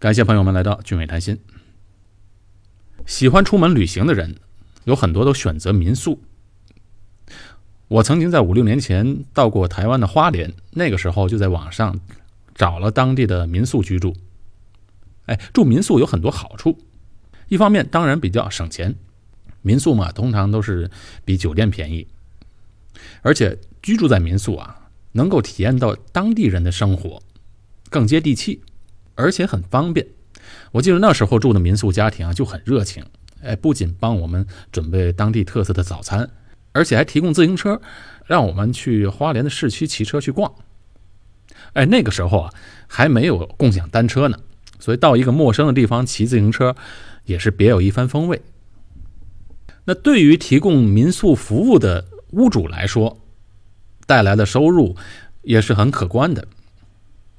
感谢朋友们来到俊伟谈心。喜欢出门旅行的人，有很多都选择民宿。我曾经在五六年前到过台湾的花莲，那个时候就在网上找了当地的民宿居住。哎，住民宿有很多好处，一方面当然比较省钱，民宿嘛通常都是比酒店便宜，而且居住在民宿啊，能够体验到当地人的生活，更接地气，而且很方便。我记得那时候住的民宿家庭啊就很热情，哎，不仅帮我们准备当地特色的早餐。而且还提供自行车，让我们去花莲的市区骑车去逛。哎，那个时候啊，还没有共享单车呢，所以到一个陌生的地方骑自行车，也是别有一番风味。那对于提供民宿服务的屋主来说，带来的收入也是很可观的。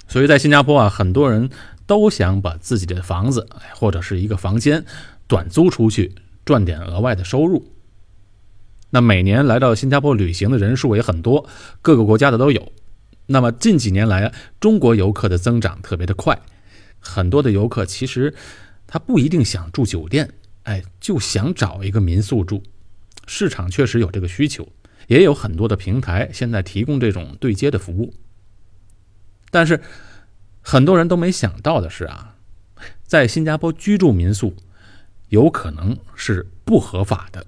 所以在新加坡啊，很多人都想把自己的房子或者是一个房间短租出去，赚点额外的收入。那每年来到新加坡旅行的人数也很多，各个国家的都有。那么近几年来，中国游客的增长特别的快，很多的游客其实他不一定想住酒店，哎，就想找一个民宿住。市场确实有这个需求，也有很多的平台现在提供这种对接的服务。但是很多人都没想到的是啊，在新加坡居住民宿有可能是不合法的。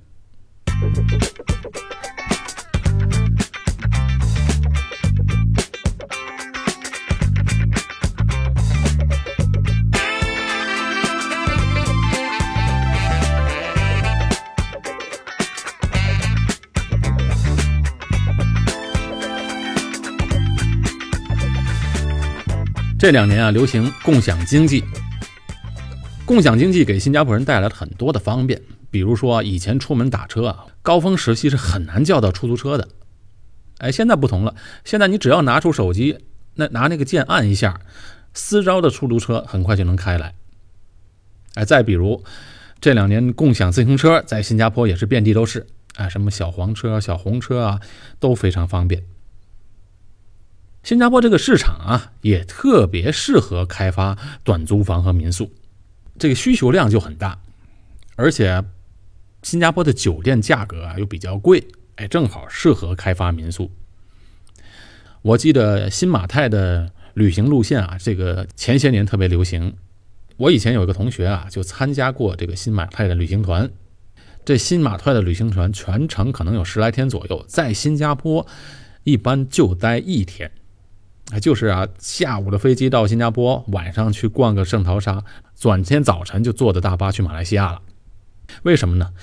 这两年啊，流行共享经济。共享经济给新加坡人带来了很多的方便。比如说，以前出门打车啊，高峰时期是很难叫到出租车的。哎，现在不同了，现在你只要拿出手机，那拿那个键按一下，私招的出租车很快就能开来。哎，再比如这两年共享自行车在新加坡也是遍地都是，哎，什么小黄车、小红车啊，都非常方便。新加坡这个市场啊，也特别适合开发短租房和民宿，这个需求量就很大，而且。新加坡的酒店价格啊又比较贵，哎，正好适合开发民宿。我记得新马泰的旅行路线啊，这个前些年特别流行。我以前有一个同学啊，就参加过这个新马泰的旅行团。这新马泰的旅行团全程可能有十来天左右，在新加坡一般就待一天，就是啊，下午的飞机到新加坡，晚上去逛个圣淘沙，转天早晨就坐的大巴去马来西亚了。为什么呢？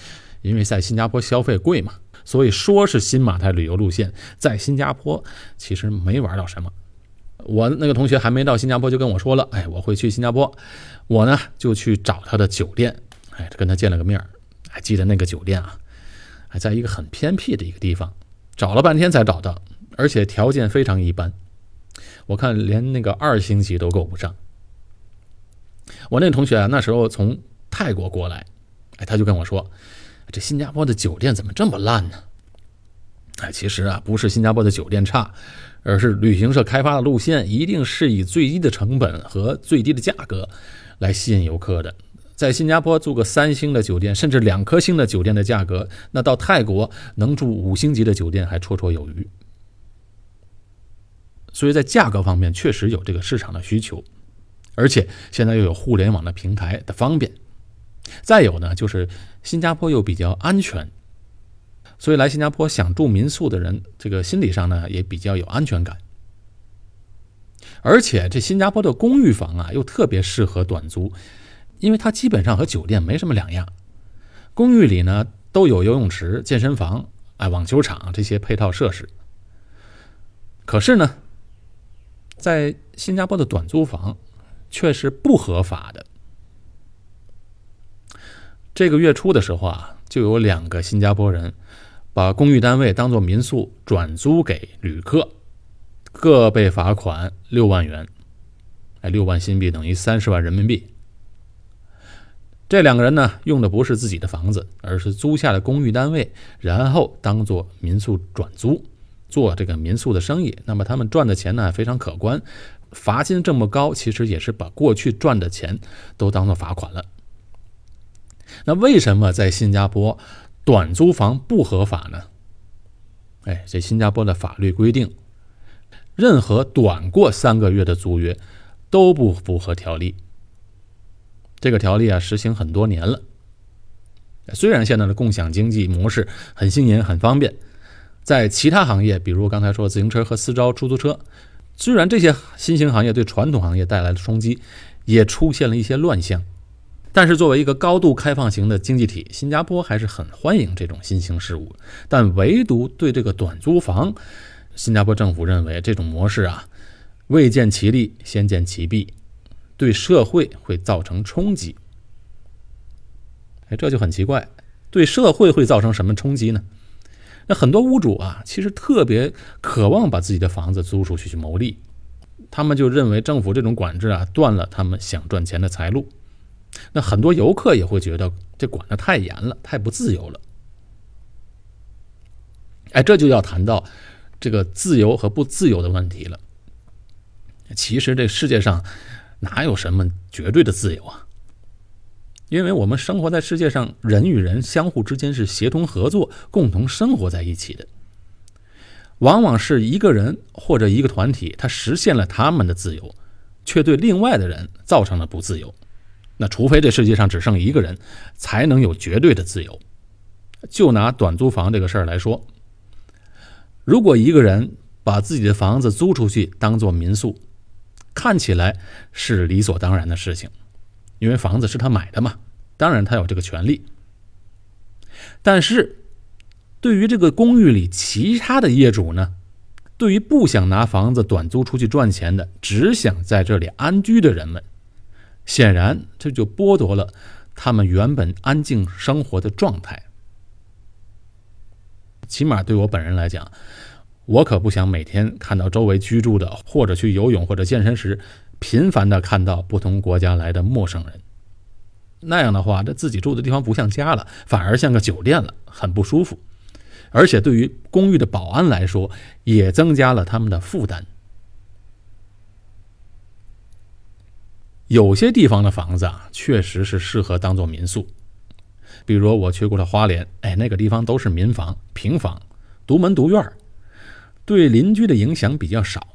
因为在新加坡消费贵嘛，所以说是新马泰旅游路线，在新加坡其实没玩到什么。我那个同学还没到新加坡就跟我说了，哎，我会去新加坡，我呢就去找他的酒店，哎，跟他见了个面还记得那个酒店啊，还在一个很偏僻的一个地方，找了半天才找到，而且条件非常一般，我看连那个二星级都够不上。我那个同学啊，那时候从泰国过来。哎，他就跟我说：“这新加坡的酒店怎么这么烂呢？”哎，其实啊，不是新加坡的酒店差，而是旅行社开发的路线一定是以最低的成本和最低的价格来吸引游客的。在新加坡住个三星的酒店，甚至两颗星的酒店的价格，那到泰国能住五星级的酒店还绰绰有余。所以在价格方面确实有这个市场的需求，而且现在又有互联网的平台的方便。再有呢，就是新加坡又比较安全，所以来新加坡想住民宿的人，这个心理上呢也比较有安全感。而且这新加坡的公寓房啊，又特别适合短租，因为它基本上和酒店没什么两样。公寓里呢都有游泳池、健身房、哎网球场这些配套设施。可是呢，在新加坡的短租房却是不合法的。这个月初的时候啊，就有两个新加坡人把公寓单位当做民宿转租给旅客，各被罚款六万元，哎，六万新币等于三十万人民币。这两个人呢，用的不是自己的房子，而是租下的公寓单位，然后当做民宿转租，做这个民宿的生意。那么他们赚的钱呢，非常可观，罚金这么高，其实也是把过去赚的钱都当做罚款了。那为什么在新加坡短租房不合法呢？哎，这新加坡的法律规定，任何短过三个月的租约都不符合条例。这个条例啊，实行很多年了。虽然现在的共享经济模式很新颖、很方便，在其他行业，比如刚才说自行车和私招出租车，虽然这些新兴行业对传统行业带来了冲击，也出现了一些乱象，但是作为一个高度开放型的经济体，新加坡还是很欢迎这种新兴事物。但唯独对这个短租房，新加坡政府认为这种模式啊，未见其利先见其弊，对社会会造成冲击。哎，这就很奇怪，对社会会造成什么冲击呢？那很多屋主啊，其实特别渴望把自己的房子租出去去牟利，他们就认为政府这种管制啊，断了他们想赚钱的财路。那很多游客也会觉得这管得太严了，太不自由了。哎，这就要谈到这个自由和不自由的问题了。其实这世界上哪有什么绝对的自由啊？因为我们生活在世界上，人与人相互之间是协同合作、共同生活在一起的。往往是一个人或者一个团体，他实现了他们的自由，却对另外的人造成了不自由。那除非这世界上只剩一个人，才能有绝对的自由。就拿短租房这个事儿来说，如果一个人把自己的房子租出去当做民宿，看起来是理所当然的事情。因为房子是他买的嘛，当然他有这个权利。但是，对于这个公寓里其他的业主呢，对于不想拿房子短租出去赚钱的，只想在这里安居的人们，显然这就剥夺了他们原本安静生活的状态。起码对我本人来讲，我可不想每天看到周围居住的，或者去游泳或者健身时。频繁的看到不同国家来的陌生人，那样的话，这自己住的地方不像家了，反而像个酒店了，很不舒服。而且对于公寓的保安来说，也增加了他们的负担。有些地方的房子啊，确实是适合当做民宿，比如我去过的花莲，哎，那个地方都是民房、平房，独门独院对邻居的影响比较少。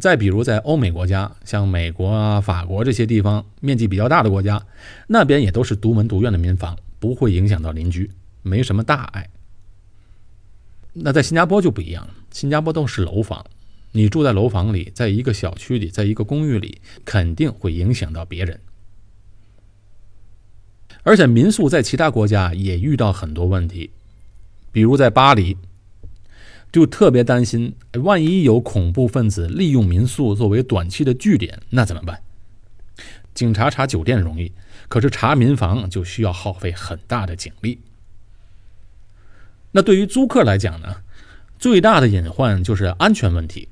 再比如，在欧美国家，像美国啊、法国这些地方，面积比较大的国家，那边也都是独门独院的民房，不会影响到邻居，没什么大碍。那在新加坡就不一样了，新加坡都是楼房，你住在楼房里，在一个小区里，在一个公寓里，肯定会影响到别人。而且民宿在其他国家也遇到很多问题，比如在巴黎。就特别担心，万一有恐怖分子利用民宿作为短期的据点，那怎么办？警察查酒店容易，可是查民房就需要耗费很大的警力。那对于租客来讲呢，最大的隐患就是安全问题。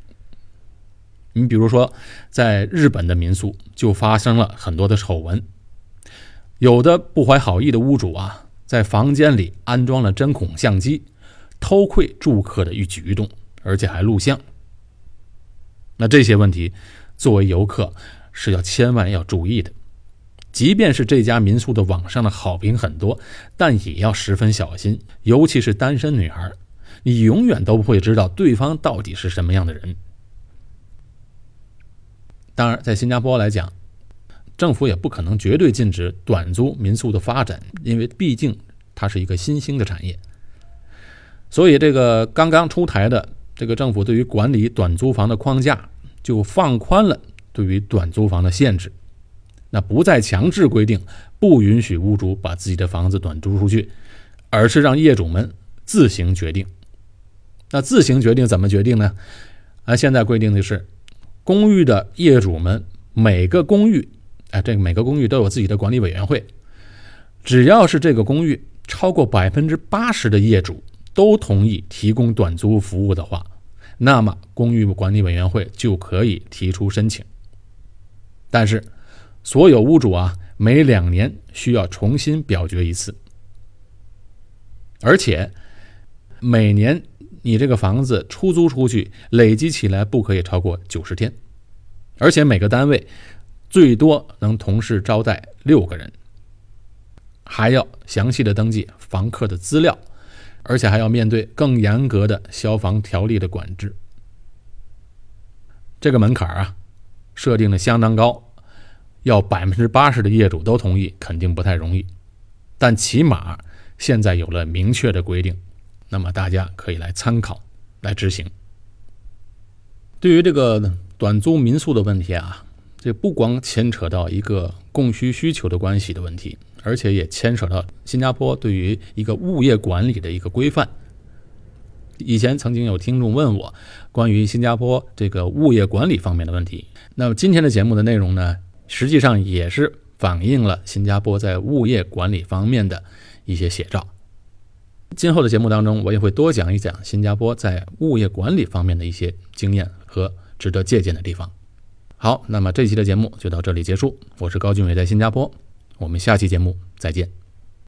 你比如说，在日本的民宿就发生了很多的丑闻，有的不怀好意的屋主啊，在房间里安装了针孔相机。偷窥住客的一举一动，而且还录像。那这些问题，作为游客是要千万要注意的。即便是这家民宿的网上的好评很多，但也要十分小心。尤其是单身女孩，你永远都不会知道对方到底是什么样的人。当然，在新加坡来讲，政府也不可能绝对禁止短租民宿的发展，因为毕竟它是一个新兴的产业。所以，这个刚刚出台的这个政府对于管理短租房的框架就放宽了，对于短租房的限制，那不再强制规定不允许屋主把自己的房子短租出去，而是让业主们自行决定。那自行决定怎么决定呢？啊，现在规定的是，公寓的业主们每个公寓，哎，这个每个公寓都有自己的管理委员会，只要是这个公寓超过百分之八十的业主。都同意提供短租服务的话，那么公寓管理委员会就可以提出申请。但是，所有屋主啊，每两年需要重新表决一次，而且每年你这个房子出租出去，累积起来不可以超过九十天。而且每个单位最多能同时招待六个人，还要详细的登记房客的资料，而且还要面对更严格的消防条例的管制。这个门槛啊，设定的相当高，要百分之八十的业主都同意，肯定不太容易。但起码现在有了明确的规定，那么大家可以来参考，来执行。对于这个短租民宿的问题啊，这不光牵扯到一个供需需求的关系的问题，而且也牵扯到新加坡对于一个物业管理的一个规范。以前曾经有听众问我关于新加坡这个物业管理方面的问题，那么今天的节目的内容呢，实际上也是反映了新加坡在物业管理方面的一些写照。今后的节目当中，我也会多讲一讲新加坡在物业管理方面的一些经验和值得借鉴的地方。好，那么这期的节目就到这里结束。我是高俊伟，在新加坡，我们下期节目再见。